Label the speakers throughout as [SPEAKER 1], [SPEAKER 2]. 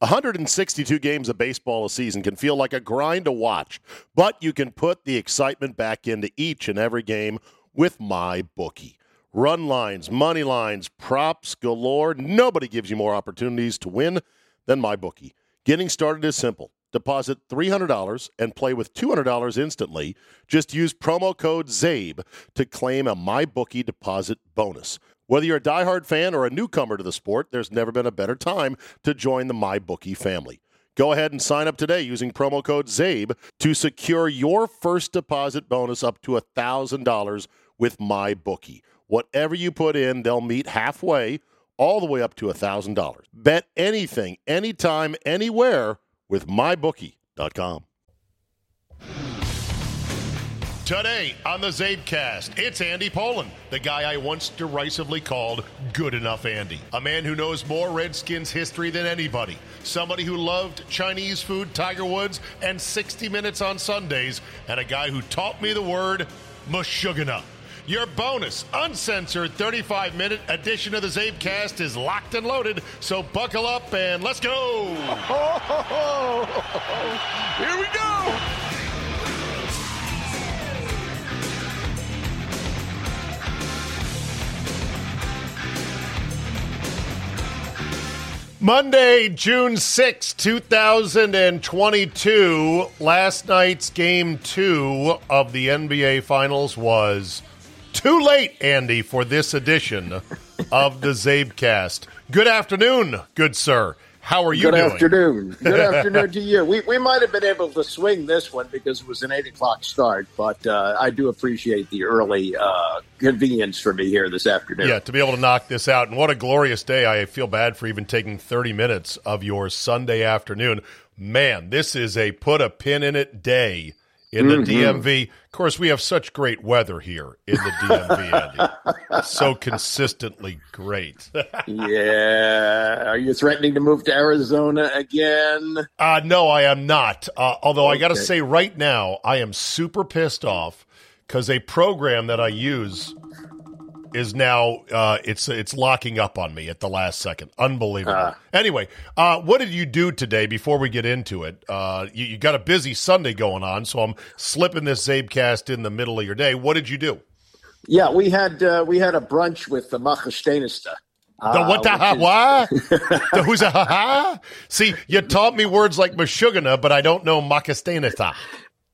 [SPEAKER 1] 162 games of baseball a season can feel like a grind to watch, but you can put the excitement back into each and every game with my bookie. Run lines, money lines, props galore. Nobody gives you more opportunities to win than my bookie. Getting started is simple. Deposit $300 and play with $200 instantly. Just use promo code ZABE to claim a MyBookie deposit bonus. Whether you're a diehard fan or a newcomer to the sport, there's never been a better time to join the MyBookie family. Go ahead and sign up today using promo code ZABE to secure your first deposit bonus up to $1,000 with MyBookie. Whatever you put in, they'll meet halfway, all the way up to $1,000. Bet anything, anytime, anywhere with mybookie.com. Today on the Zabecast, it's Andy Pollin, the guy I once derisively called Good Enough Andy. A man who knows more Redskins history than anybody. Somebody who loved Chinese food, Tiger Woods, and 60 Minutes on Sundays. And a guy who taught me the word Meshuggah. Your bonus, uncensored 35 minute edition of the Zabecast is locked and loaded. So buckle up and let's go. Here we go. Monday, June 6, 2022. Last night's game two of the NBA Finals was too late, Andy, for this edition of the Zabecast. Good afternoon, good sir. How are you
[SPEAKER 2] Good
[SPEAKER 1] doing?
[SPEAKER 2] afternoon. Good afternoon to you. We, we might have been able to swing this one because it was an 8 o'clock start, but uh, I do appreciate the early uh, convenience for me here this afternoon.
[SPEAKER 1] Yeah, to be able to knock this out. And what a glorious day. I feel bad for even taking 30 minutes of your Sunday afternoon. Man, this is a put a pin in it day in the
[SPEAKER 2] Mm-hmm.
[SPEAKER 1] DMV. Of course, we have such great weather here in the DMV, Andy. So consistently great.
[SPEAKER 2] Yeah. Are you threatening to move to Arizona again?
[SPEAKER 1] Uh, no, I am not. Uh, although I got to say, right now, I am super pissed off because a program that I use is now uh, it's it's locking up on me at the last second. Unbelievable.
[SPEAKER 2] Ah.
[SPEAKER 1] anyway, uh, what did you do today? Before we get into it, uh, you, you got a busy Sunday going on, so I'm slipping this Zabecast in the middle of your day. What did you do?
[SPEAKER 2] Yeah, we had uh, we had a brunch with the Machastenista.
[SPEAKER 1] The what the ha what? the who's a ha ha? See, you taught me words like Meshuggah, but I don't know Makastanita.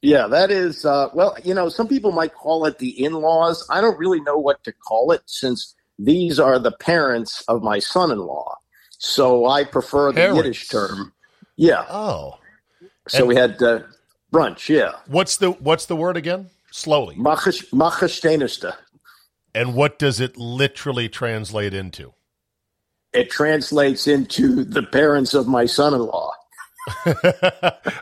[SPEAKER 2] Yeah, that is, uh, well, you know, some people might call it the in laws. I don't really know what to call it since these are the parents of my son in law. So I prefer the
[SPEAKER 1] Parents.
[SPEAKER 2] Yiddish term. Yeah.
[SPEAKER 1] Oh.
[SPEAKER 2] So
[SPEAKER 1] And-
[SPEAKER 2] we had uh, brunch, yeah.
[SPEAKER 1] What's the what's the word again? Slowly.
[SPEAKER 2] Machash- Machastenista.
[SPEAKER 1] And what does it literally translate into?
[SPEAKER 2] It translates into the parents of my son in law.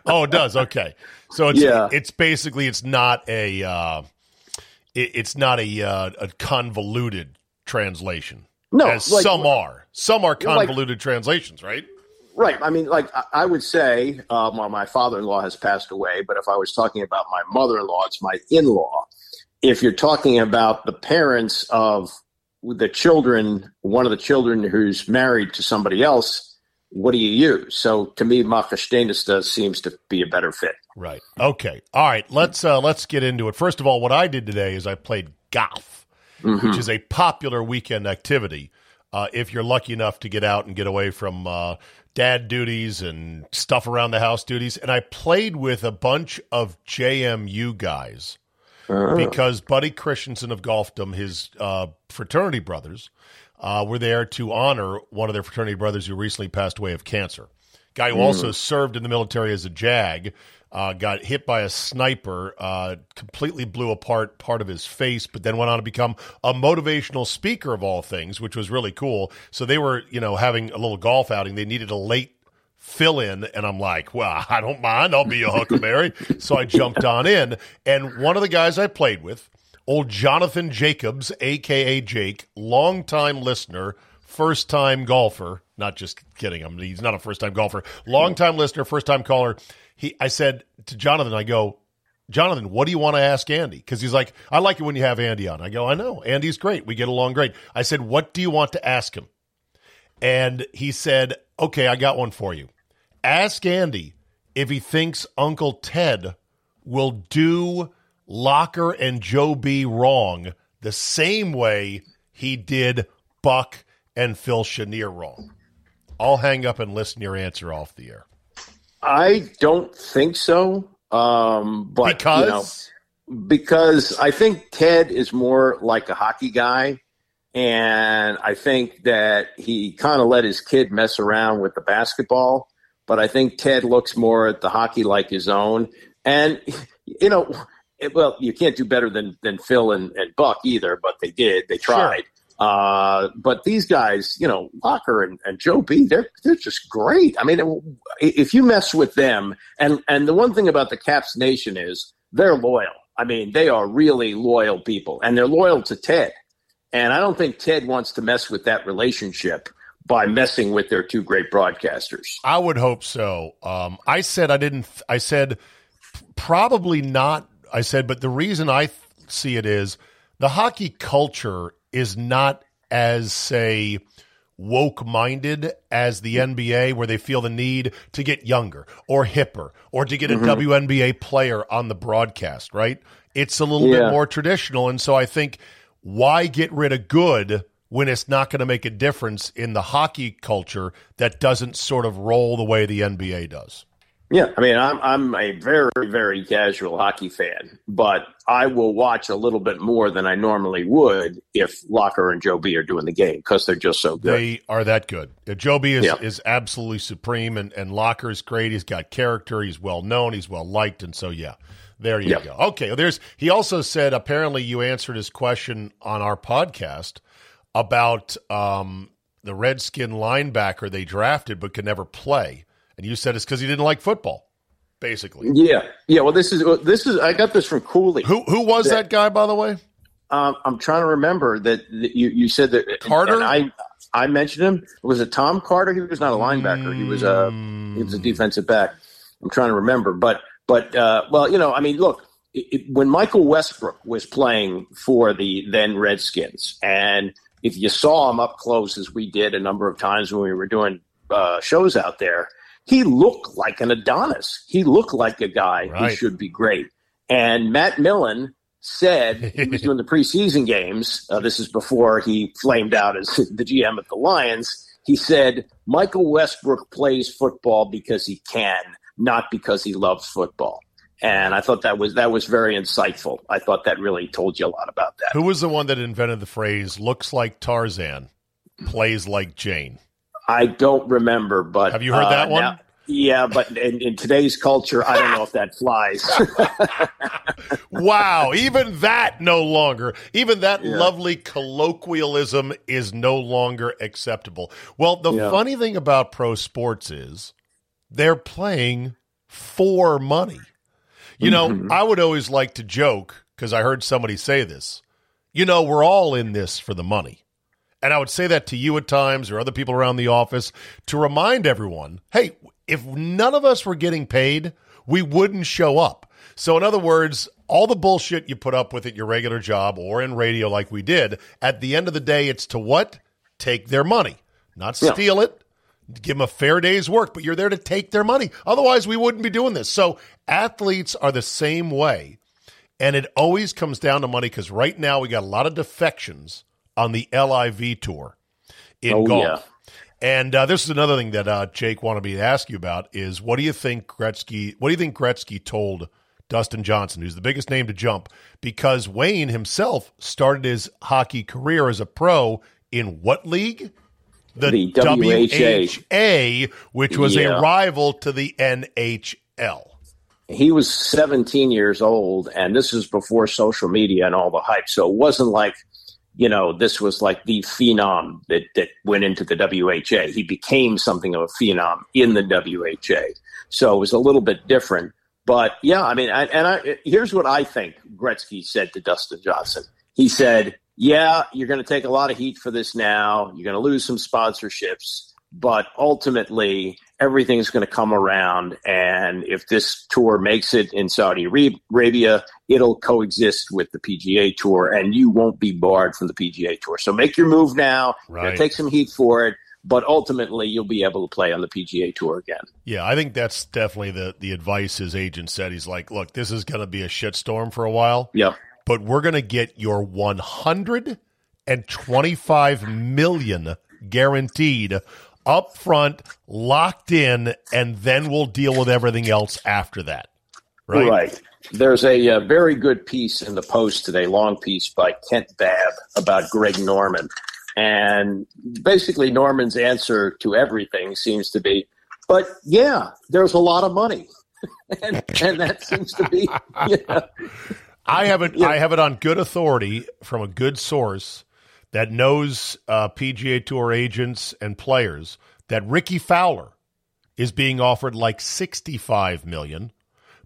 [SPEAKER 1] oh, it does. Okay. So it's
[SPEAKER 2] Yeah.
[SPEAKER 1] it's basically it's not a uh, it, it's not a uh, a convoluted translation.
[SPEAKER 2] No,
[SPEAKER 1] as
[SPEAKER 2] like-
[SPEAKER 1] some are. Some are
[SPEAKER 2] Well, like-
[SPEAKER 1] convoluted translations, right?
[SPEAKER 2] Right. I mean, like I- would say, uh, well, my father-in-law has passed away, but if I was talking about my mother-in-law, it's my in-law. If you're talking about the parents of the children, one of the children who's married to somebody else, what do you use? So to me, Machashtenista seems to be a better fit.
[SPEAKER 1] Right. Okay. All right. Let's uh, let's get into it. First of all, what I did today is I played golf, which is a popular weekend activity. Uh, if you're lucky enough to get out and get away from uh, dad duties and stuff around the house duties, and I played with a bunch of JMU guys because Buddy Christensen of Golfdom, his uh, fraternity brothers, uh, were there to honor one of their fraternity brothers who recently passed away of cancer. Guy who also served in the military as a JAG, uh, got hit by a sniper, uh, completely blew apart part of his face, but then went on to become a motivational speaker of all things, which was really cool. So they were, you know, having a little golf outing. They needed a late fill in and I'm like, well, I don't mind. I'll be a Huckleberry. so I jumped on in. And one of the guys I played with, old Jonathan Jacobs, aka Jake, longtime listener, first time golfer. Not just kidding. I'm he's not a first time golfer. Long time listener, first time caller. He I said to Jonathan, I go, Jonathan, what do you want to ask Andy? Because he's like, I like it when you have Andy on. I go, I know. Andy's great. We get along great. I said, what do you want to ask him? And he said, okay, I got one for you. Ask Andy if he thinks Uncle Ted will do Locker and Joe B wrong the same way he did Buck and Phil Chenier wrong. I'll hang up and listen to your answer off the air.
[SPEAKER 2] I don't think so. Um, but
[SPEAKER 1] because
[SPEAKER 2] you know, because I think Ted is more like a hockey guy, and I think that he kind of let his kid mess around with the basketball. But I think Ted looks more at the hockey like his own, and you know, it, well, you can't do better than than Phil and, and Buck either. But they did; they tried. Sure. Uh, but these guys, you know, Locker and, and Joe B, they're they're just great. I mean, if you mess with them, and and the one thing about the Caps Nation is they're loyal. I mean, they are really loyal people, and they're loyal to Ted. And I don't think Ted wants to mess with that relationship by messing with their two great broadcasters.
[SPEAKER 1] I would hope so. Um, I said I didn't. I said probably not. I said, but the reason I see it is the hockey culture is not as say woke minded as the NBA, where they feel the need to get younger or hipper or to get a mm-hmm. WNBA player on the broadcast, right? It's a little yeah. bit more traditional. And so I think why get rid of good when it's not going to make a difference in the hockey culture that doesn't sort of roll the way the NBA does?
[SPEAKER 2] Yeah, I mean, I'm I'm a very very casual hockey fan, but I will watch a little bit more than I normally would if Locker and Joe B are doing the game because they're just so good.
[SPEAKER 1] They are that good. Joe B is yeah. is absolutely supreme, and and Locker is great. He's got character. He's well known. He's well liked, and so yeah. There you yeah. go. Okay, well, there's. He also said apparently you answered his question on our podcast about um, the Redskin linebacker they drafted but could never play and you said it's because he didn't like football, basically.
[SPEAKER 2] Yeah, yeah. Well, this is this is I got this from Cooley.
[SPEAKER 1] Who who was that, that guy, by the way?
[SPEAKER 2] Um, I'm trying to remember that, that you you said that
[SPEAKER 1] Carter.
[SPEAKER 2] I I mentioned him. Was it Tom Carter? He was not a linebacker. He was a he was a defensive back. I'm trying to remember, but but uh, well, you know, I mean, look, it, when Michael Westbrook was playing for the then Redskins, and if you saw him up close as we did a number of times when we were doing uh, shows out there, he looked like an Adonis. He looked like a guy right. who should be great. And Matt Millen said he was doing the preseason games. Uh, this is before he flamed out as the GM at the Lions. He said Michael Westbrook plays football because he can, not because he loves football. And I thought that was that was very insightful. I thought that really told you a lot about that.
[SPEAKER 1] Who was the one that invented the phrase "looks like Tarzan, plays like Jane"?
[SPEAKER 2] I don't remember, but
[SPEAKER 1] have you heard uh, that one? Now,
[SPEAKER 2] yeah, but in, in, today's culture, I don't know if that flies.
[SPEAKER 1] wow, even that no longer, even that yeah. lovely colloquialism is no longer acceptable. Well, the yeah. funny thing about pro sports is they're playing for money. You know, mm-hmm. I would always like to joke because I heard somebody say this. You know, we're all in this for the money. And I would say that to you at times or other people around the office to remind everyone hey, if none of us were getting paid, we wouldn't show up. So, in other words, all the bullshit you put up with at your regular job or in radio like we did, at the end of the day, it's to what? Take their money, not steal yeah. it, give them a fair day's work, but you're there to take their money. Otherwise, we wouldn't be doing this. So, athletes are the same way. And it always comes down to money because right now we got a lot of defections on the LIV tour in oh, golf. Yeah. And uh, this is another thing that uh, Jake wanted me to ask you about is what do you think Gretzky? What do you think Gretzky told Dustin Johnson, who's the biggest name to jump? Because Wayne himself started his hockey career as a pro in what league?
[SPEAKER 2] The, the WHA.
[SPEAKER 1] WHA, which was yeah. a rival to the NHL.
[SPEAKER 2] He was 17 years old, and this is before social media and all the hype. So it wasn't like you know, this was like the phenom that, that went into the WHA. He became something of a phenom in the WHA. So it was a little bit different. But yeah, I mean, I, and I, here's what I think Gretzky said to Dustin Johnson. He said, Yeah, you're going to take a lot of heat for this now. You're going to lose some sponsorships. But ultimately, everything's going to come around. And if this tour makes it in Saudi Arabia, it'll coexist with the PGA Tour, and you won't be barred from the PGA Tour. So make your move now. Right. Take some heat for it. but ultimately you'll be able to play on the PGA Tour again.
[SPEAKER 1] Yeah, I think that's definitely the the advice his agent said. He's like, look, this is going to be a shitstorm for a while.
[SPEAKER 2] Yep.
[SPEAKER 1] But we're going to get your 125 million guaranteed up front, locked in, and then we'll deal with everything else after that. Right.
[SPEAKER 2] Right. There's a, a very good piece in the Post today, long piece by Kent Babb about Greg Norman. And basically, Norman's answer to everything seems to be, but yeah, there's a lot of money. and, and that seems to be. Yeah.
[SPEAKER 1] I have it. I have it on good authority from a good source that knows uh, PGA Tour agents and players that Rickie Fowler is being offered like sixty-five million,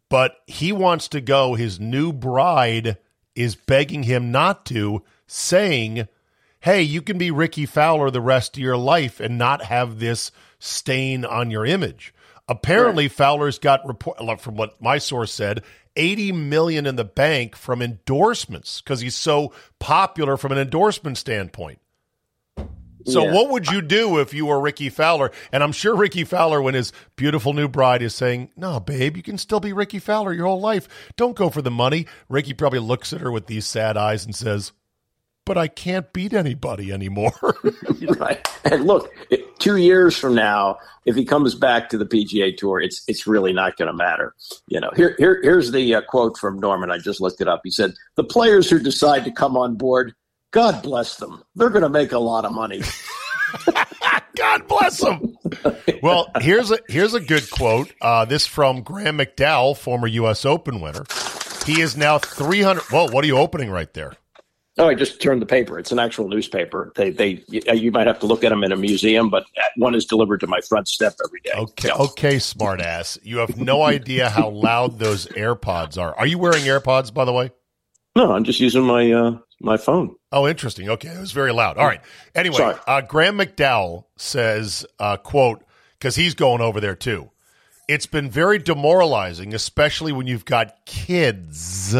[SPEAKER 1] but he wants to go. His new bride is begging him not to, saying, "Hey, you can be Rickie Fowler the rest of your life and not have this stain on your image." Apparently, right. Fowler's got report from what my source said 80 million in the bank from endorsements because he's so popular from an endorsement standpoint. So yeah. what would you do if you were Rickie Fowler? And I'm sure Rickie Fowler, when his beautiful new bride is saying, "No, babe, you can still be Rickie Fowler your whole life. Don't go for the money." Rickie probably looks at her with these sad eyes and says, "But I can't beat anybody anymore."
[SPEAKER 2] right. And look, two years from now, if he comes back to the PGA Tour, it's it's really not going to matter. You know, here, here here's the uh, quote from Norman. I just looked it up. He said, "The players who decide to come on board, God bless them. They're going to make a lot of money."
[SPEAKER 1] God bless them. well, here's a here's a good quote. Uh, this from Graeme McDowell, former U.S. Open winner. He is now 300. Well, what are you opening right there?
[SPEAKER 2] Oh, I just turned the paper. It's an actual newspaper. They, they, you might have to look at them in a museum, but one is delivered to my front step every day.
[SPEAKER 1] Okay, so. okay, smartass. You have no idea how loud those AirPods are. Are you wearing AirPods, by the way?
[SPEAKER 2] No, I'm just using my uh, my phone.
[SPEAKER 1] Oh, interesting. Okay, it was very loud. All right. Anyway, uh, Graeme McDowell says, uh, "quote," because he's going over there too. It's been very demoralizing, especially when you've got kids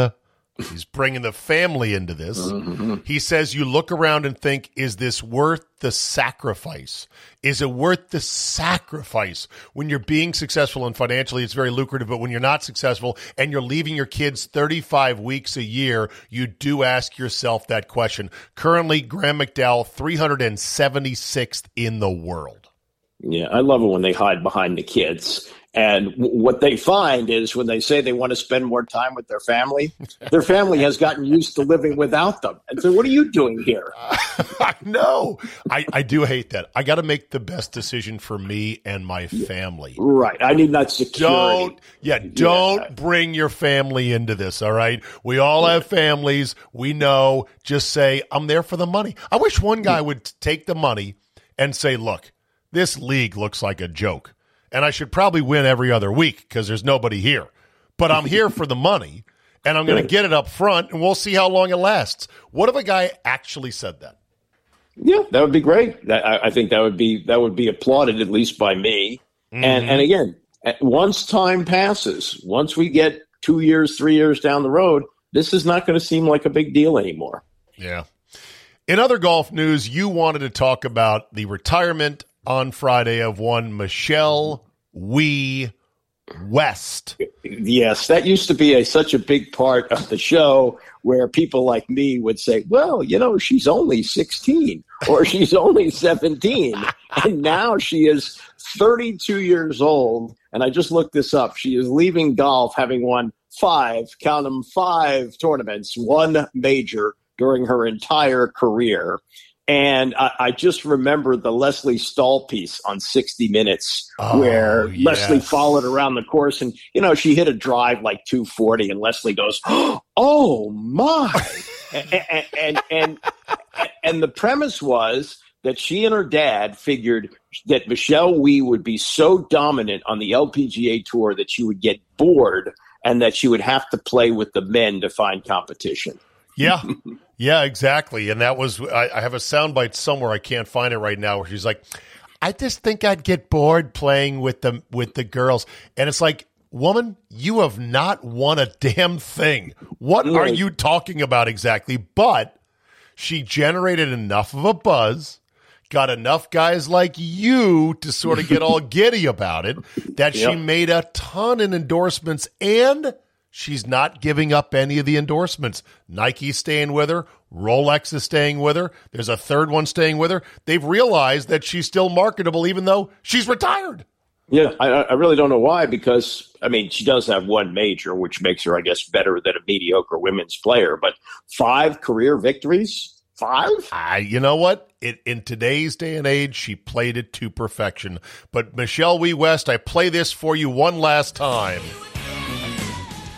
[SPEAKER 1] He's bringing the family into this. Mm-hmm. He says, You look around and think, is this worth the sacrifice? Is it worth the sacrifice? When you're being successful and financially, it's very lucrative, but when you're not successful and you're leaving your kids 35 weeks a year, you do ask yourself that question. Currently, Graeme McDowell, 376th in the world.
[SPEAKER 2] Yeah, I love it when they hide behind the kids and w- what they find is when they say they want to spend more time with their family, their family has gotten used to living without them. And so, what are you doing here?
[SPEAKER 1] I know. I, I do hate that. I got to make the best decision for me and my family.
[SPEAKER 2] Right. I need that security.
[SPEAKER 1] Don't, yeah, don't yeah. bring your family into this. All right. We all have families. We know. Just say, I'm there for the money. I wish one guy would take the money and say, look, this league looks like a joke and I should probably win every other week because there's nobody here. But I'm here for the money, and I'm going to get it up front, and we'll see how long it lasts. What if a guy actually said that?
[SPEAKER 2] Yeah, that would be great. That, I, I, think that would be that would be applauded at least by me. Mm-hmm. And and again, once time passes, once we get two years, three years down the road, this is not going to seem like a big deal anymore.
[SPEAKER 1] Yeah. In other golf news, you wanted to talk about the retirement on Friday of one Michelle Wie West.
[SPEAKER 2] Yes, that used to be a, such a big part of the show where people like me would say, well, you know, she's only 16 or she's only 17. And now she is 32 years old. And I just looked this up. She is leaving golf having won five, count them, five tournaments, one major during her entire career. And I, I, just remember the Lesley Stahl piece on 60 Minutes oh, where yes. Lesley followed around the course and, you know, she hit a drive like 240 and Lesley goes, Oh my. and, and, and, and, the premise was that she and her dad figured that Michelle Wie would be so dominant on the LPGA tour that she would get bored and that she would have to play with the men to find competition.
[SPEAKER 1] Yeah. Yeah, exactly. And that was I, I have a soundbite somewhere. I can't find it right now. Where she's like, "I just think I'd get bored playing with the with the girls," and it's like, "Woman, you have not won a damn thing. What are you talking about exactly?" But she generated enough of a buzz got enough guys like you to sort of get all giddy about it that yep. she made a ton in endorsements and she's not giving up any of the endorsements. Nike's staying with her. Rolex is staying with her. There's a third one staying with her. They've realized that she's still marketable even though she's retired.
[SPEAKER 2] Yeah, I, I really don't know why because I mean she does have one major, which makes her, I guess, better than a mediocre women's player. But five career victories, five.
[SPEAKER 1] I, you know what? It, in today's day and age, she played it to perfection. But Michelle Wie West, I play this for you one last time.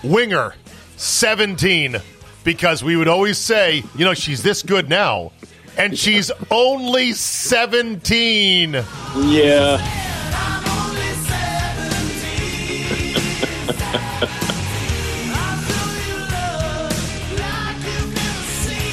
[SPEAKER 1] Winger, seventeen, because we would always say, you know, she's this good now, and she's only seventeen.
[SPEAKER 2] Yeah.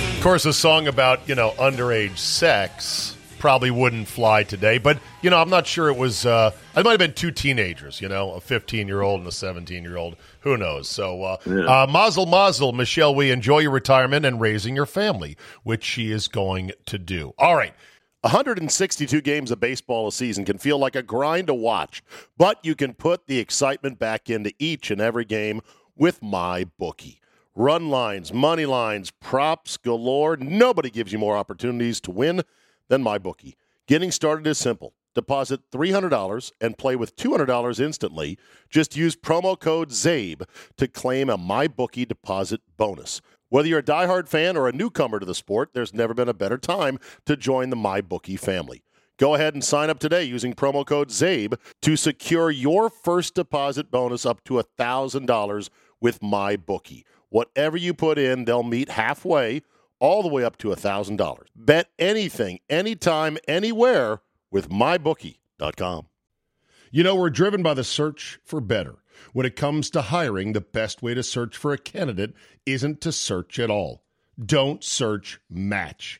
[SPEAKER 1] of course, a song about, you know, underage sex probably wouldn't fly today, but, you know, I'm not sure it was, uh, it might have been two teenagers, you know, a 15 year old and a 17 year old. Who knows? So, uh, yeah. uh, mazel mazel, Michelle, we enjoy your retirement and raising your family, which she is going to do. All right. 162 games of baseball a season can feel like a grind to watch, but you can put the excitement back into each and every game with my bookie. Run lines, money lines, props galore. Nobody gives you more opportunities to win than my bookie. Getting started is simple. Deposit $300 and play with $200 instantly. Just use promo code ZABE to claim a MyBookie deposit bonus. Whether you're a diehard fan or a newcomer to the sport, there's never been a better time to join the MyBookie family. Go ahead and sign up today using promo code ZABE to secure your first deposit bonus up to $1,000 with MyBookie. Whatever you put in, they'll meet halfway, all the way up to $1,000. Bet anything, anytime, anywhere with MyBookie.com. You know, we're driven by the search for better. When it comes to hiring, the best way to search for a candidate isn't to search at all. Don't search, match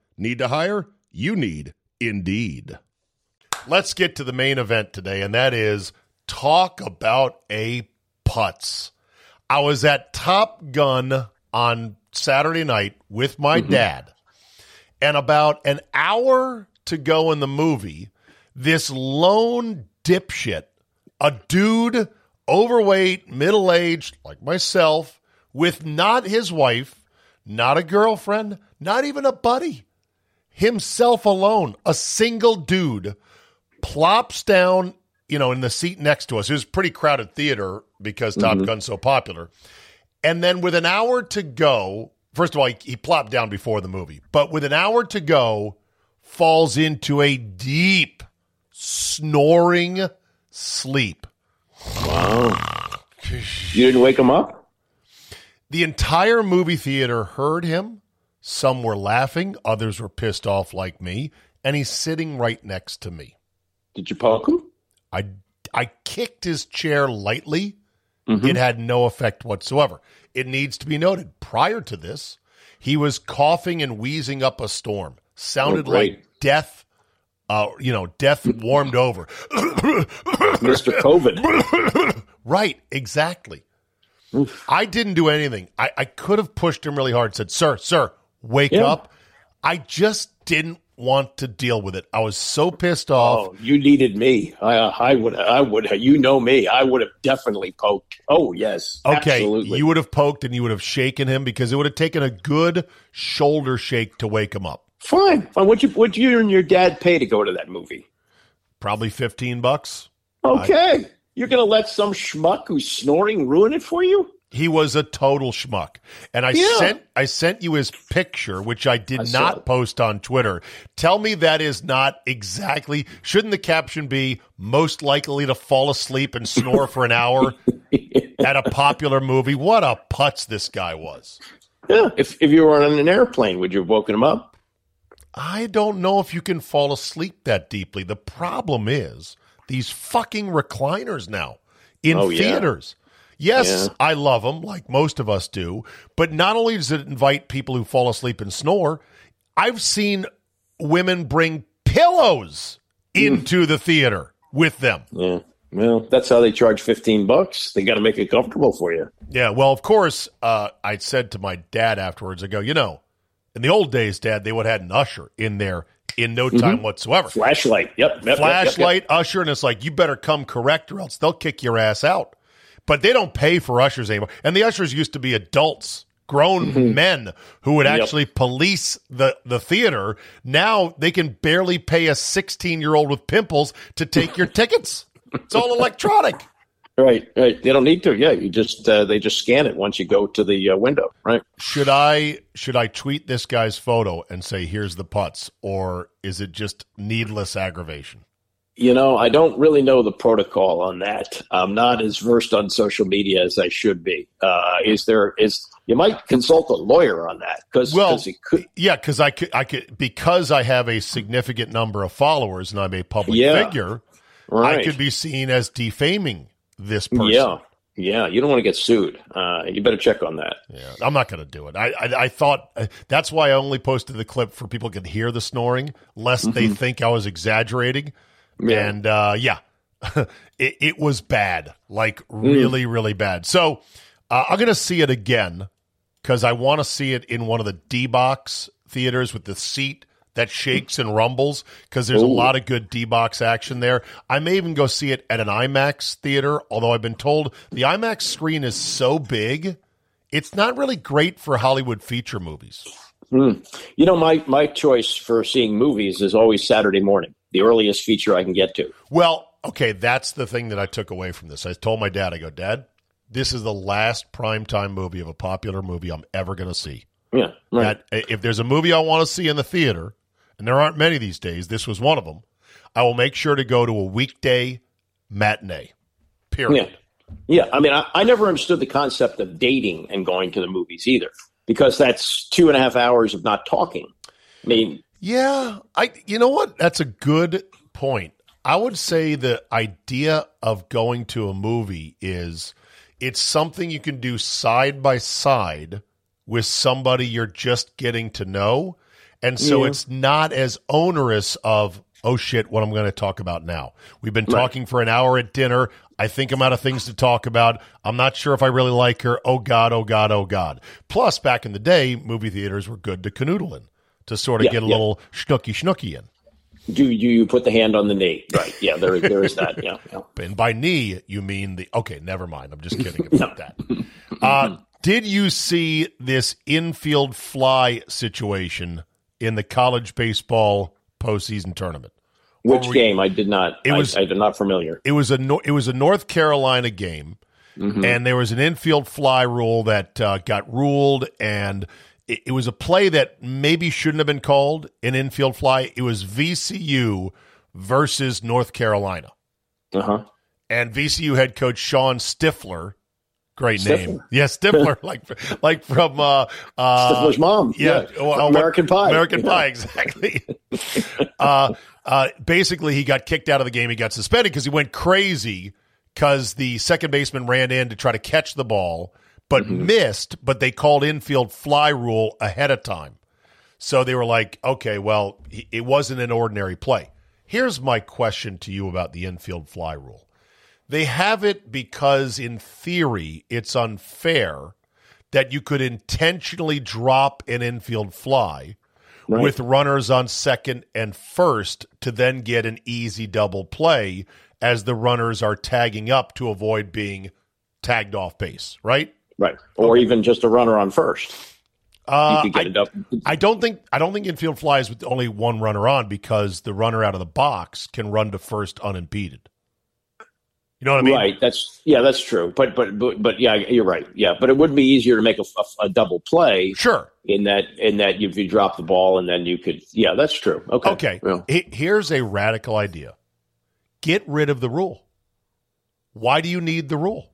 [SPEAKER 1] Need to hire? You need Indeed. Let's get to the main event today, and that is talk about a putz. I was at Top Gun on Saturday night with my mm-hmm. dad, and about an hour to go in the movie, this lone dipshit, a dude, overweight, middle aged, like myself, with not his wife, not a girlfriend, not even a buddy, himself alone, a single dude, plops down you know, in the seat next to us. It was pretty crowded theater because Top mm-hmm. Gun's so popular. And then with an hour to go, first of all, he, he plopped down before the movie, but with an hour to go, falls into a deep snoring sleep.
[SPEAKER 2] Wow. You didn't wake him up?
[SPEAKER 1] The entire movie theater heard him. Some were laughing, others were pissed off like me, and he's sitting right next to me.
[SPEAKER 2] Did you poke him?
[SPEAKER 1] I I kicked his chair lightly. Mm-hmm. It had no effect whatsoever. It needs to be noted prior to this, he was coughing and wheezing up a storm. Sounded oh, like death uh, you know, death warmed over.
[SPEAKER 2] Mr. COVID.
[SPEAKER 1] right, exactly. Oof. I didn't do anything. I, I could have pushed him really hard, said, Sir, sir, wake yeah. up. I just didn't want to deal with it. I was so pissed oh, off.
[SPEAKER 2] Oh, you needed me. I, I would. I would. You know me. I would have definitely poked. Oh yes.
[SPEAKER 1] Okay.
[SPEAKER 2] Absolutely.
[SPEAKER 1] You would have poked and you would have shaken him because it would have taken a good shoulder shake to wake him up.
[SPEAKER 2] Fine. Fine. What you? What you and your dad pay to go to that movie?
[SPEAKER 1] Probably fifteen bucks.
[SPEAKER 2] Okay. You're going to let some schmuck who's snoring ruin it for you?
[SPEAKER 1] He was a total schmuck. And I
[SPEAKER 2] Yeah.
[SPEAKER 1] sent I sent you his picture, which I did
[SPEAKER 2] I
[SPEAKER 1] not post on Twitter. Tell me that is not exactly shouldn't the caption be most likely to fall asleep and snore for an hour at a popular movie? What a putz this guy was.
[SPEAKER 2] Yeah. If, if you were on an airplane, would you have woken him up?
[SPEAKER 1] I don't know if you can fall asleep that deeply. The problem is these fucking recliners now in
[SPEAKER 2] Oh, yeah.
[SPEAKER 1] Yes,
[SPEAKER 2] Yeah.
[SPEAKER 1] I love them like most of us do, but not only does it invite people who fall asleep and snore, I've seen women bring pillows into the theater with them.
[SPEAKER 2] Yeah. Well, that's how they charge 15 bucks. They got to make it comfortable for you.
[SPEAKER 1] Yeah, well, of course, uh, I said to my dad afterwards, I go, you know, in the old days, Dad, they would have had an usher in there in no time whatsoever.
[SPEAKER 2] Flashlight. Yep. yep, yep, yep, yep.
[SPEAKER 1] flashlight, usher, and it's like you better come correct or else they'll kick your ass out. But they don't pay for ushers anymore. And the ushers used to be adults, grown men who would
[SPEAKER 2] Mm-hmm. Yep.
[SPEAKER 1] actually police the, the theater. Now they can barely pay a 16 year old with pimples to take your tickets. It's all electronic.
[SPEAKER 2] Right, right. They don't need to. Yeah, you just uh, they just scan it once you go to the uh, window. Right.
[SPEAKER 1] Should I should I tweet this guy's photo and say here's the putz, or is it just needless aggravation?
[SPEAKER 2] You know, I don't really know the protocol on that. I'm not as versed on social media as I should be. Uh, is there is you might consult a lawyer on that because
[SPEAKER 1] Well,
[SPEAKER 2] it could.
[SPEAKER 1] Yeah, because I could, I could, because I have a significant number of followers and I'm a public
[SPEAKER 2] Yeah.
[SPEAKER 1] figure.
[SPEAKER 2] Right.
[SPEAKER 1] I could be seen as defaming this person.
[SPEAKER 2] Yeah, yeah. You don't want to get sued. Uh, you better check on that.
[SPEAKER 1] Yeah, I'm not going to do it. I, I, I thought uh, that's why I only posted the clip for people could hear the snoring, lest they think I was exaggerating.
[SPEAKER 2] Yeah.
[SPEAKER 1] And uh, yeah, it, it was bad, like really, really bad. So uh, I'm going to see it again because I want to see it in one of the D box theaters with the seat that shakes and rumbles because there's a lot of good D box action there. I may even go see it at an IMAX theater, although I've been told the IMAX screen is so big, it's not really great for Hollywood feature movies.
[SPEAKER 2] You know, my my choice for seeing movies is always Saturday morning, the earliest feature I can get to.
[SPEAKER 1] Well, okay, that's the thing that I took away from this. I told my dad, I go, Dad, this is the last primetime movie of a popular movie I'm ever going to see.
[SPEAKER 2] Yeah, right.
[SPEAKER 1] That if there's a movie I want to see in the theater, and there aren't many these days, this was one of them. I will make sure to go to a weekday matinee. Period.
[SPEAKER 2] Yeah. Yeah. I mean, I, I never understood the concept of dating and going to the movies either, because that's two and a half hours of not talking. I mean,
[SPEAKER 1] Yeah, I you know what? That's a good point. I would say the idea of going to a movie is it's something you can do side by side with somebody you're just getting to know. And so
[SPEAKER 2] Yeah.
[SPEAKER 1] it's not as onerous of oh shit, what I'm going to talk about now. We've been talking for an hour at dinner. I think I'm out of things to talk about. I'm not sure if I really like her. Oh God, oh God, oh God. Plus, back in the day, movie theaters were good to canoodle in, to sort of
[SPEAKER 2] Yeah,
[SPEAKER 1] get a
[SPEAKER 2] yeah.
[SPEAKER 1] little schnooky schnooky in.
[SPEAKER 2] do, do you put the hand on the knee? Right. Yeah, there, there is that. Yeah. yeah.
[SPEAKER 1] And by knee, you mean the. Okay, never mind. I'm just kidding about that. Uh, did you see this infield fly situation in the college baseball postseason tournament?
[SPEAKER 2] Which game? I did not.
[SPEAKER 1] It was-
[SPEAKER 2] I, did not familiar.
[SPEAKER 1] It was a it was a North Carolina game, and there was an infield fly rule that uh, got ruled, and it, it was a play that maybe shouldn't have been called an infield fly. It was VCU versus North Carolina,
[SPEAKER 2] Uh huh.
[SPEAKER 1] and VCU head coach Sean Stifler. Great name,
[SPEAKER 2] Stifler.
[SPEAKER 1] yeah, Stifler, like like from uh, uh,
[SPEAKER 2] Stifler's mom.
[SPEAKER 1] yeah, well,
[SPEAKER 2] American Pie.
[SPEAKER 1] American
[SPEAKER 2] Yeah.
[SPEAKER 1] Pie, exactly. uh, uh, basically, he got kicked out of the game. He got suspended because he went crazy because the second baseman ran in to try to catch the ball, but
[SPEAKER 2] Mm-hmm.
[SPEAKER 1] missed. But they called infield fly rule ahead of time, so they were like, "Okay, well, it wasn't an ordinary play." Here's my question to you about the infield fly rule. They have it because, in theory, it's unfair that you could intentionally drop an infield fly
[SPEAKER 2] Right.
[SPEAKER 1] with runners on second and first to then get an easy double play as the runners are tagging up to avoid being tagged off base, right?
[SPEAKER 2] Right. Or even just a runner on first.
[SPEAKER 1] Uh, I. I don't think I don't think infield flies with only one runner on because the runner out of the box can run to first unimpeded. You know what I mean?
[SPEAKER 2] Right. That's yeah, that's true. But but but, but yeah, you're right. Yeah, but it would be easier to make a, a, a double play.
[SPEAKER 1] Sure.
[SPEAKER 2] In that in that if you drop the ball and then you could yeah, that's true. Okay.
[SPEAKER 1] Okay.
[SPEAKER 2] Yeah.
[SPEAKER 1] Here's a radical idea. Get rid of the rule. Why do you need the rule?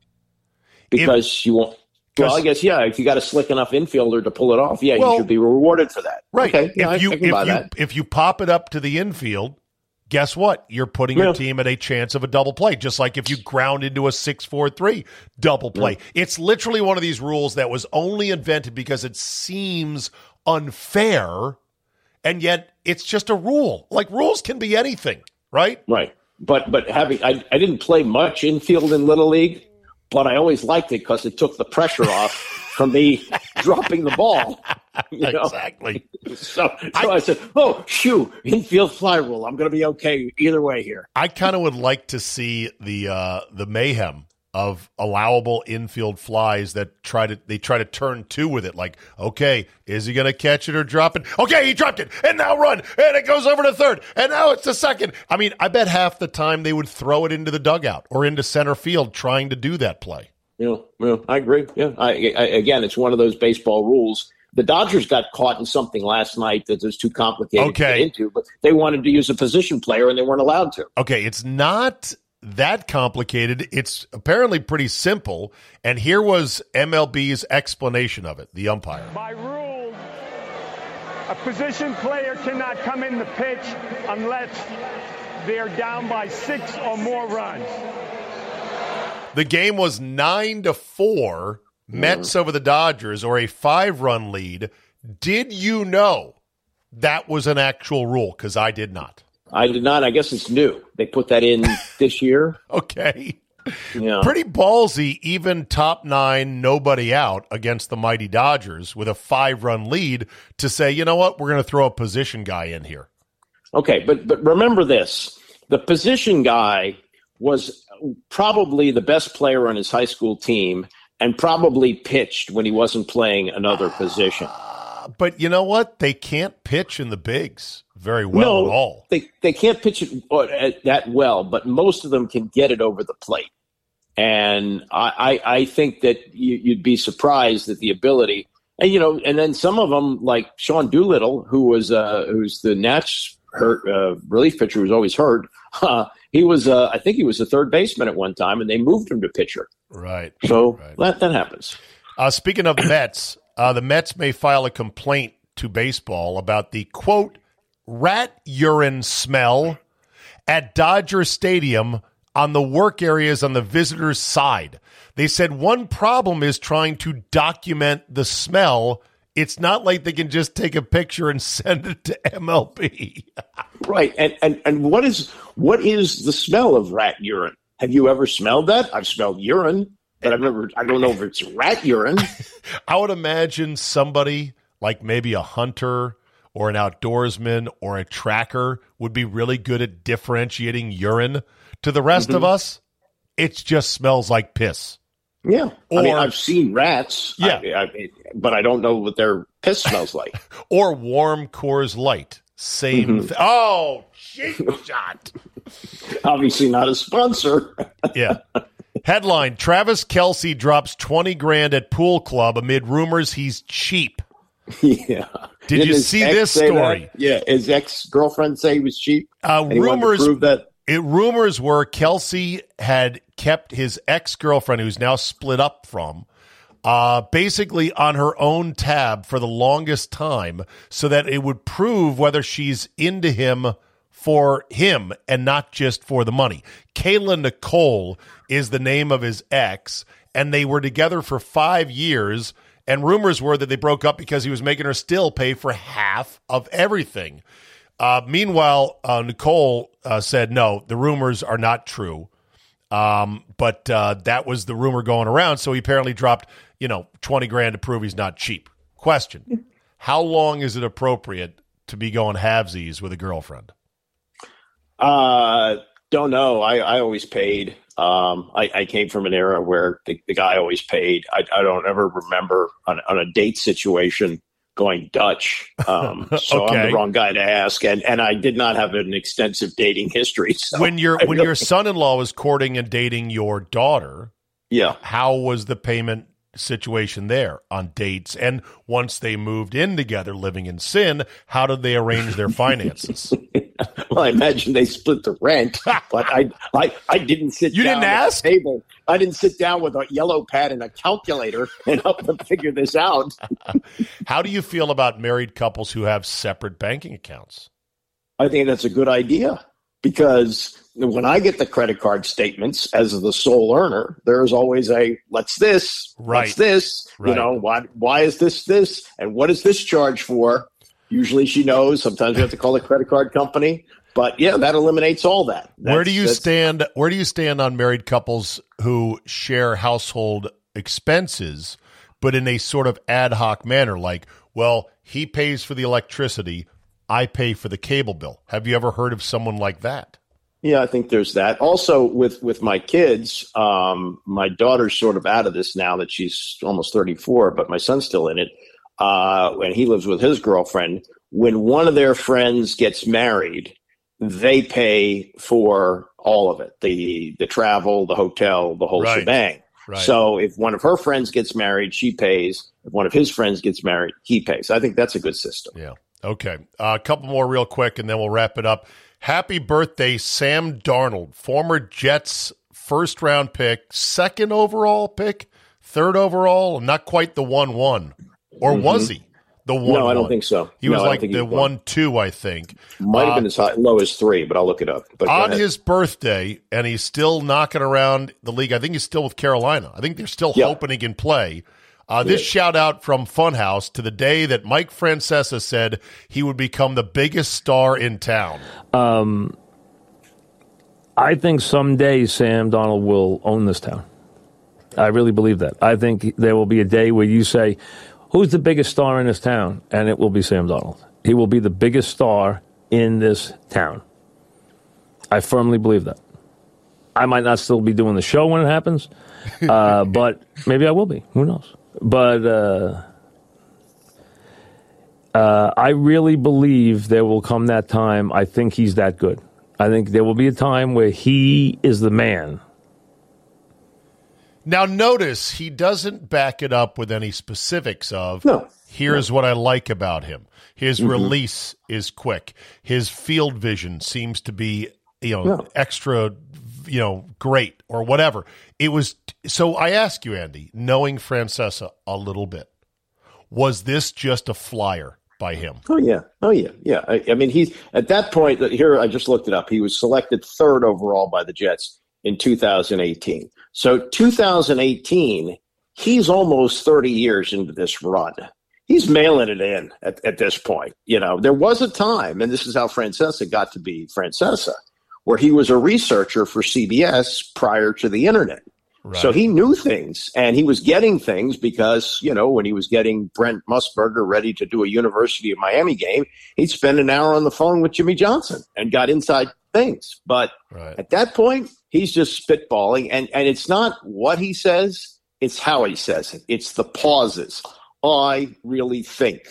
[SPEAKER 2] Because if, you won't. Well, I guess yeah. If you got a slick enough infielder to pull it off, yeah,
[SPEAKER 1] well,
[SPEAKER 2] you should be rewarded for that.
[SPEAKER 1] Right.
[SPEAKER 2] Okay.
[SPEAKER 1] Yeah, if you
[SPEAKER 2] if you
[SPEAKER 1] that. if you pop it up to the infield, guess what? You're putting yeah. your team at a chance of a double play, just like if you ground into a six-four-three double play. Yeah. It's literally one of these rules that was only invented because it seems unfair, and yet it's just a rule. Like rules can be anything, right?
[SPEAKER 2] Right. But but having I, I didn't play much infield in Little League, but I always liked it because it took the pressure off from me dropping the ball.
[SPEAKER 1] You know? Exactly.
[SPEAKER 2] So, so I, I, said, "Oh, shoo! Infield fly rule. I'm going to be okay either way here."
[SPEAKER 1] I kind of would like to see the uh, the mayhem of allowable infield flies that try to they try to turn two with it. Like, okay, is he going to catch it or drop it? Okay, he dropped it, and now run, and it goes over to third, and now it's the second. I mean, I bet half the time they would throw it into the dugout or into center field trying to do that play.
[SPEAKER 2] Yeah, yeah, I agree. Yeah, I, I, again, it's one of those baseball rules. The Dodgers got caught in something last night that was too complicated okay. to get into, but they wanted to use a position player and they weren't allowed to.
[SPEAKER 1] Okay, it's not that complicated. It's apparently pretty simple. And here was MLB's explanation of it, the umpire.
[SPEAKER 3] By rule, a position player cannot come in the pitch unless they're down by six or more runs.
[SPEAKER 1] The game was nine to four, Mets over the Dodgers, or a five run lead. Did you know that was an actual rule? Because I did not.
[SPEAKER 2] I did not. I guess it's new. They put that in this year.
[SPEAKER 1] okay. Yeah. Pretty ballsy, even top nine, nobody out against the mighty Dodgers with a five run lead to say, you know what, we're going to throw a position guy in here.
[SPEAKER 2] Okay, but but remember this: the position guy was probably the best player on his high school team, and probably pitched when he wasn't playing another position. Uh,
[SPEAKER 1] but you know what? They can't pitch in the bigs very well
[SPEAKER 2] no,
[SPEAKER 1] at all.
[SPEAKER 2] They they can't pitch it uh, that well, but most of them can get it over the plate. And I, I, I think that you, would be surprised at the ability. And you know, and then some of them, like Sean Doolittle, who was uh, who's the Nats hurt uh, relief pitcher, who's always hurt. Uh, he was, uh, I think, he was a third baseman at one time, and they moved him to pitcher.
[SPEAKER 1] Right.
[SPEAKER 2] So
[SPEAKER 1] right.
[SPEAKER 2] that that happens.
[SPEAKER 1] Uh, speaking of the Mets, uh, the Mets may file a complaint to baseball about the quote rat urine smell at Dodger Stadium on the work areas on the visitors' side. They said one problem is trying to document the smell. It's not like they can just take a picture and send it to MLB.
[SPEAKER 2] right. And, and and what is what is the smell of rat urine? Have you ever smelled that? I've smelled urine, but I've never I don't know if it's rat urine.
[SPEAKER 1] I would imagine somebody like maybe a hunter or an outdoorsman or a tracker would be really good at differentiating urine. To the rest mm-hmm. of us, it just smells like piss.
[SPEAKER 2] Yeah. Or, I mean, I've seen rats.
[SPEAKER 1] Yeah.
[SPEAKER 2] I, I, but I don't know what their piss smells like.
[SPEAKER 1] or warm Coors Light. Same mm-hmm. thing. Oh, shot.
[SPEAKER 2] Obviously not a sponsor.
[SPEAKER 1] yeah. Headline Travis Kelce drops 20 grand at pool club amid rumors he's cheap.
[SPEAKER 2] Yeah.
[SPEAKER 1] Did you see this story?
[SPEAKER 2] Yeah. His ex girlfriend say he was cheap.
[SPEAKER 1] Uh, rumors that it, rumors were Kelce had kept his ex girlfriend, who's now split up from, uh, basically on her own tab for the longest time, so that it would prove whether she's into him for him and not just for the money. Kayla Nicole is the name of his ex, and they were together for five years and rumors were that they broke up because he was making her still pay for half of everything. Uh, meanwhile, uh, Nicole uh, said, no, the rumors are not true. Um, but uh, that was the rumor going around. So he apparently dropped, you know, 20 grand to prove he's not cheap. Question How long is it appropriate to be going halvesies with a girlfriend?
[SPEAKER 2] Uh, don't know. I, I always paid. Um, I, I, came from an era where the, the guy always paid. I, I, don't ever remember on, on, a date situation going Dutch. Um, so okay. I'm the wrong guy to ask, and and I did not have an extensive dating history. So
[SPEAKER 1] when your when your son-in-law was courting and dating your daughter,
[SPEAKER 2] yeah,
[SPEAKER 1] how was the payment situation there on dates? And once they moved in together, living in sin, how did they arrange their finances?
[SPEAKER 2] well, I imagine they split the rent, but I, I, I didn't sit.
[SPEAKER 1] You didn't ask.
[SPEAKER 2] table. I didn't sit down with a yellow pad and a calculator and help them figure this out.
[SPEAKER 1] how do you feel about married couples who have separate banking accounts?
[SPEAKER 2] I think that's a good idea because when I get the credit card statements as the sole earner, there's always a what's this,
[SPEAKER 1] right.
[SPEAKER 2] what's this, right. you know, why why is this this, and what is this charge for? Usually she knows. Sometimes we have to call the credit card company, but yeah, that eliminates all that.
[SPEAKER 1] That's, where do you stand? Where do you stand on married couples who share household expenses, but in a sort of ad hoc manner? Like, well, he pays for the electricity, I pay for the cable bill. Have you ever heard of someone like that?
[SPEAKER 2] Yeah, I think there's that. Also, with with my kids, um, my daughter's sort of out of this now that she's almost 34, but my son's still in it. Uh, and he lives with his girlfriend. When one of their friends gets married, they pay for all of it the the travel, the hotel, the whole right. shebang. Right. So if one of her friends gets married, she pays. If one of his friends gets married, he pays. I think that's a good system.
[SPEAKER 1] Yeah. Okay. Uh, a couple more real quick, and then we'll wrap it up. Happy birthday, Sam Darnold, former Jets first round pick, second overall pick, third overall, not quite the 1 1. Or mm-hmm. was he? The one.
[SPEAKER 2] No, I don't think so.
[SPEAKER 1] He was like the one two, I think.
[SPEAKER 2] Might have uh, been as high, low as three, but I'll look it up. But
[SPEAKER 1] on his birthday, and he's still knocking around the league. I think he's still with Carolina. I think they're still yeah. hoping he can play. Uh, this yeah. shout out from Funhouse to the day that Mike Francesa said he would become the biggest star in town.
[SPEAKER 4] Um, I think someday Sam Darnold will own this town. I really believe that. I think there will be a day where you say, Who's the biggest star in this town? And it will be Sam Darnold. He will be the biggest star in this town. I firmly believe that. I might not still be doing the show when it happens, uh, but maybe I will be. Who knows? But uh, uh, I really believe there will come that time. I think he's that good. I think there will be a time where he is the man
[SPEAKER 1] now, notice he doesn't back it up with any specifics of,
[SPEAKER 2] no,
[SPEAKER 1] here's no. what I like about him. His mm-hmm. release is quick. His field vision seems to be, you know, no. extra, you know, great or whatever. It was, so I ask you, Andy, knowing Francesa a little bit, was this just a flyer? by him.
[SPEAKER 2] Oh yeah, oh yeah, yeah. I, I, mean, he's at that point. Here, I just looked it up. He was selected third overall by the Jets in 2018. So 2018, he's almost 30 years into this run. He's mailing it in at, at this point. You know, there was a time, and this is how Francesa got to be Francesa, where he was a researcher for CBS prior to the internet. Right. So he knew things and he was getting things because, you know, when he was getting Brent Musburger ready to do a University of Miami game, he'd spend an hour on the phone with Jimmy Johnson and got inside things. But right. at that point, he's just spitballing. And, and it's not what he says, it's how he says it. It's the pauses. I really think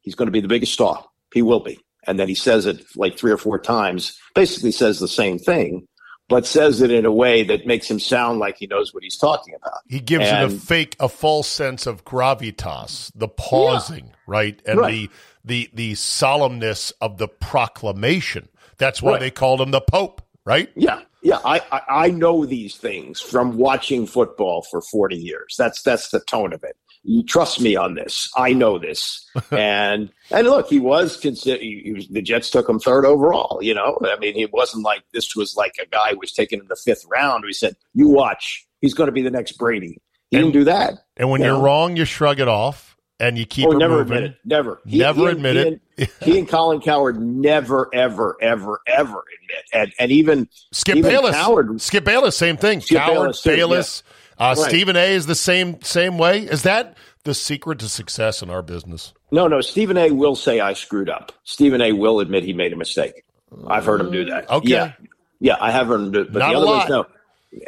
[SPEAKER 2] he's going to be the biggest star. He will be. And then he says it like three or four times, basically says the same thing, but says it in a way that makes him sound like he knows what he's talking about.
[SPEAKER 1] He gives and, it a fake, a false sense of gravitas, the pausing, yeah. right? And right. the the the solemnness of the proclamation. That's why right. they called him the Pope, right?
[SPEAKER 2] Yeah. Yeah, I, I, I know these things from watching football for 40 years. That's that's the tone of it. You trust me on this. I know this. and and look, he was considered. The Jets took him third overall. You know, I mean, it wasn't like this was like a guy who was taken in the fifth round. We said, "You watch, he's going to be the next Brady." He and, didn't do that.
[SPEAKER 1] And when you are wrong, you shrug it off and you keep
[SPEAKER 2] oh, never
[SPEAKER 1] moving.
[SPEAKER 2] admit it. Never.
[SPEAKER 1] He, never he, admit
[SPEAKER 2] he,
[SPEAKER 1] it.
[SPEAKER 2] he and Colin Cowherd never, ever, ever, ever admit. And, and even
[SPEAKER 1] Skip
[SPEAKER 2] even
[SPEAKER 1] Bayless.
[SPEAKER 2] Cowherd,
[SPEAKER 1] Skip Bayless, same thing. Skip Cowherd, Bayless, Bayless yeah. uh, right. Stephen A. is the same same way. Is that the secret to success in our business?
[SPEAKER 2] No, no. Stephen A. will say I screwed up. Stephen A. will admit he made a mistake. I've heard him do that.
[SPEAKER 1] Okay.
[SPEAKER 2] Yeah, yeah, I have heard him do. But
[SPEAKER 1] Not
[SPEAKER 2] the other
[SPEAKER 1] ones,
[SPEAKER 2] no.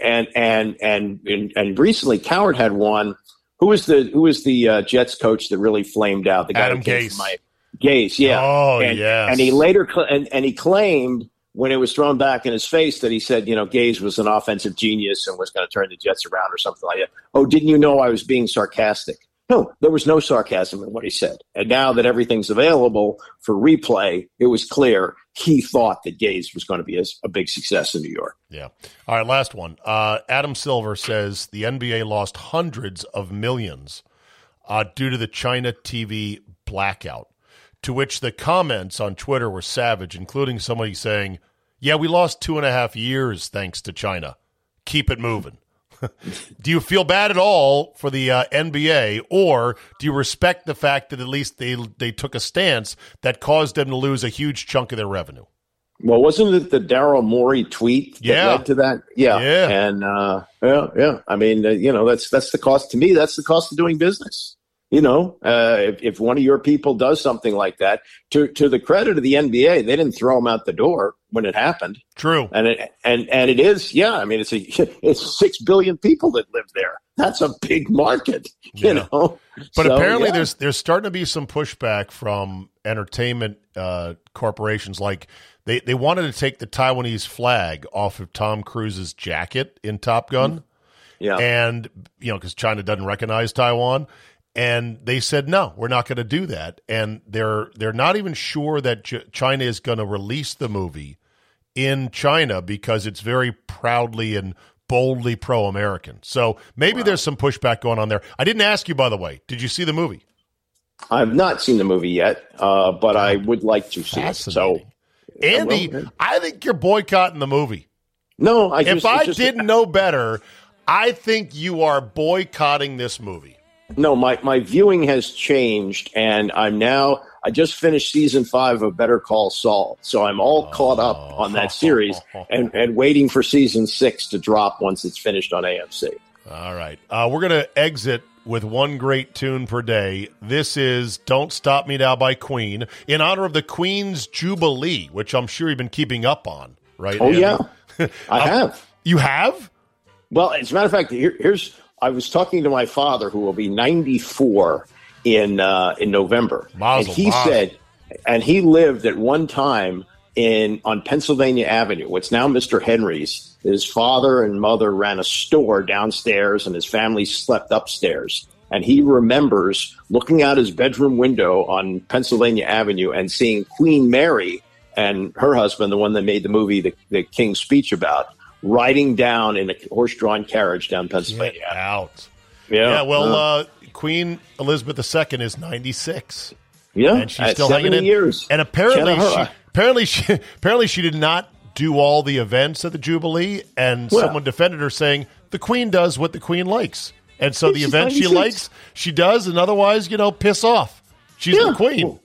[SPEAKER 2] And, and and and and recently, Cowherd had one who was the who was the uh, Jets coach that really flamed out? The guy
[SPEAKER 1] Adam Gase.
[SPEAKER 2] my Gase, yeah.
[SPEAKER 1] Oh,
[SPEAKER 2] and,
[SPEAKER 1] yes.
[SPEAKER 2] And he later cl- and, and he claimed when it was thrown back in his face that he said, you know, Gase was an offensive genius and was going to turn the Jets around or something like that. Oh, didn't you know I was being sarcastic? No, there was no sarcasm in what he said. And now that everything's available for replay, it was clear he thought that Gase was going to be a, a big success in New York.
[SPEAKER 1] Yeah. All right, last one. Uh, Adam Silver says the NBA lost hundreds of millions uh, due to the China TV blackout, to which the comments on Twitter were savage, including somebody saying, Yeah, we lost two and a half years thanks to China. Keep it moving. do you feel bad at all for the uh, NBA, or do you respect the fact that at least they they took a stance that caused them to lose a huge chunk of their revenue?
[SPEAKER 2] Well, wasn't it the Daryl Morey tweet that
[SPEAKER 1] Yeah.
[SPEAKER 2] led to that? Yeah,
[SPEAKER 1] Yeah.
[SPEAKER 2] and uh, yeah, yeah. I mean, uh, you know, that's that's the cost to me. That's the cost of doing business. You know, uh, if, if one of your people does something like that, to to the credit of the NBA, they didn't throw him out the door when it happened,
[SPEAKER 1] True.
[SPEAKER 2] and it and and it is, yeah. I mean, it's a it's six billion people that live there. That's a big market, you
[SPEAKER 1] Yeah.
[SPEAKER 2] know.
[SPEAKER 1] But
[SPEAKER 2] So,
[SPEAKER 1] apparently,
[SPEAKER 2] yeah.
[SPEAKER 1] there's there's starting to be some pushback from entertainment uh, corporations. Like they they wanted to take the Taiwanese flag off of Tom Cruise's jacket in Top Gun,
[SPEAKER 2] yeah.
[SPEAKER 1] and you know because China doesn't recognize Taiwan, and they said no, we're not going to do that. And they're they're not even sure that China is going to release the movie in China because it's very proudly and boldly pro-American. So maybe there's some pushback going on there. I didn't ask you, by the way. Did you see the movie?
[SPEAKER 2] I've not seen the movie yet, uh, but I would like to see it. So,
[SPEAKER 1] Andy, I think you're boycotting the movie.
[SPEAKER 2] no, I
[SPEAKER 1] If I
[SPEAKER 2] just-
[SPEAKER 1] didn't know better, I think you are boycotting this movie.
[SPEAKER 2] No, my, my viewing has changed, and I'm now. I just finished season five of Better Call Saul, so I'm all caught up on that series and, and waiting for season six to drop once it's finished on AMC.
[SPEAKER 1] All right. Uh, we're going to exit with one great tune per day. This is Don't Stop Me Now by Queen in honor of the Queen's Jubilee, which I'm sure you've been keeping up on, right?
[SPEAKER 2] Oh
[SPEAKER 1] Andy?
[SPEAKER 2] yeah, I have.
[SPEAKER 1] You have?
[SPEAKER 2] Well, as a matter of fact, here, here's I was talking to my father, who will be 94 in uh, in November,
[SPEAKER 1] Mazel
[SPEAKER 2] and he
[SPEAKER 1] tov.
[SPEAKER 2] said, and he lived at one time in on Pennsylvania Avenue, what's now Mr. Henry's. His father and mother ran a store downstairs, and his family slept upstairs. And he remembers looking out his bedroom window on Pennsylvania Avenue and seeing Queen Mary and her husband, the one that made the movie, the, the King's Speech about, riding down in a horse-drawn carriage down Pennsylvania. Avenue.
[SPEAKER 1] out.
[SPEAKER 2] Yeah,
[SPEAKER 1] Yeah, well,
[SPEAKER 2] uh,
[SPEAKER 1] Queen Elizabeth II is 96.
[SPEAKER 2] yeah,
[SPEAKER 1] and she's still hanging in.
[SPEAKER 2] years.
[SPEAKER 1] And apparently, she, apparently, she, apparently, she did not do all the events at the Jubilee. And
[SPEAKER 2] Well-
[SPEAKER 1] someone defended her, saying the Queen does what the Queen likes, and so the
[SPEAKER 2] She's
[SPEAKER 1] events she likes, she does, and otherwise, you know, piss off. She's
[SPEAKER 2] Yeah.
[SPEAKER 1] the Queen.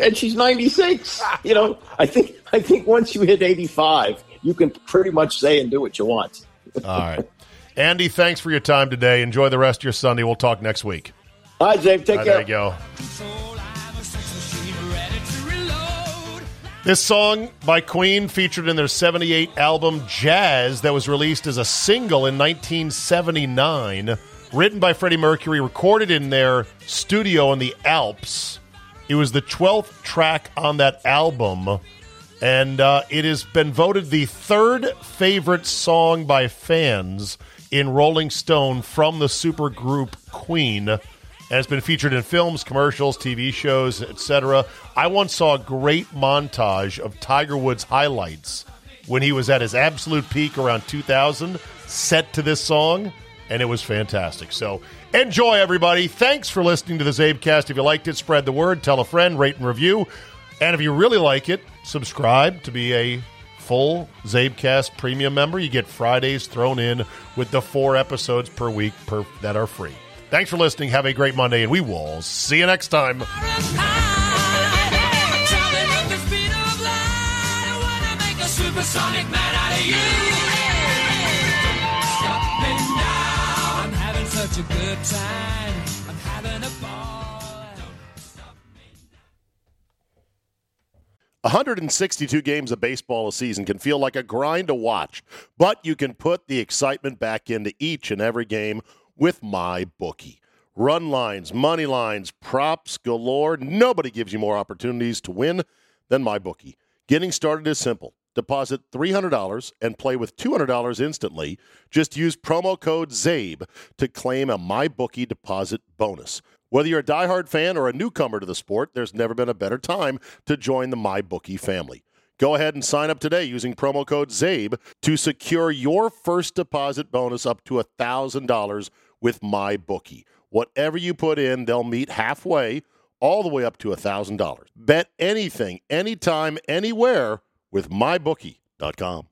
[SPEAKER 2] And she's 96. You know, I think I think once you hit 85, you can pretty much say and do what you want.
[SPEAKER 1] All right, Andy, thanks for your time today. Enjoy the rest of your Sunday. We'll talk next week.
[SPEAKER 2] All right, Dave, take
[SPEAKER 1] right,
[SPEAKER 2] care.
[SPEAKER 1] there you go. This song by Queen featured in their 78 album Jazz that was released as a single in 1979. Written by Freddie Mercury, recorded in their studio in the Alps. It was the 12th track on that album, and uh, it has been voted the third favorite song by fans in Rolling Stone from the supergroup Queen and it's been featured in films, commercials, TV shows, etc. I once saw a great montage of Tiger Woods highlights when he was at his absolute peak around 2000, set to this song, and it was fantastic. So enjoy, everybody. Thanks for listening to the Zabecast. If you liked it, spread the word, tell a friend, rate and review. And if you really like it, subscribe to be a full Zabecast premium member. You get Fridays thrown in with the four episodes per week per, that are free. Thanks for listening. Have a great Monday, and we will see you next time.
[SPEAKER 5] Such a good time.
[SPEAKER 1] 162 games of baseball a season can feel like a grind to watch, but you can put the excitement back into each and every game with my bookie. Run lines, money lines, props galore. Nobody gives you more opportunities to win than MyBookie. Getting started is simple. Deposit $300 and play with $200 instantly. Just use promo code ZABE to claim a MyBookie deposit bonus. Whether you're a diehard fan or a newcomer to the sport, there's never been a better time to join the MyBookie family. Go ahead and sign up today using promo code ZABE to secure your first deposit bonus up to $1,000 with MyBookie. Whatever you put in, they'll meet halfway, all the way up to $1,000. Bet anything, anytime, anywhere with MyBookie.com.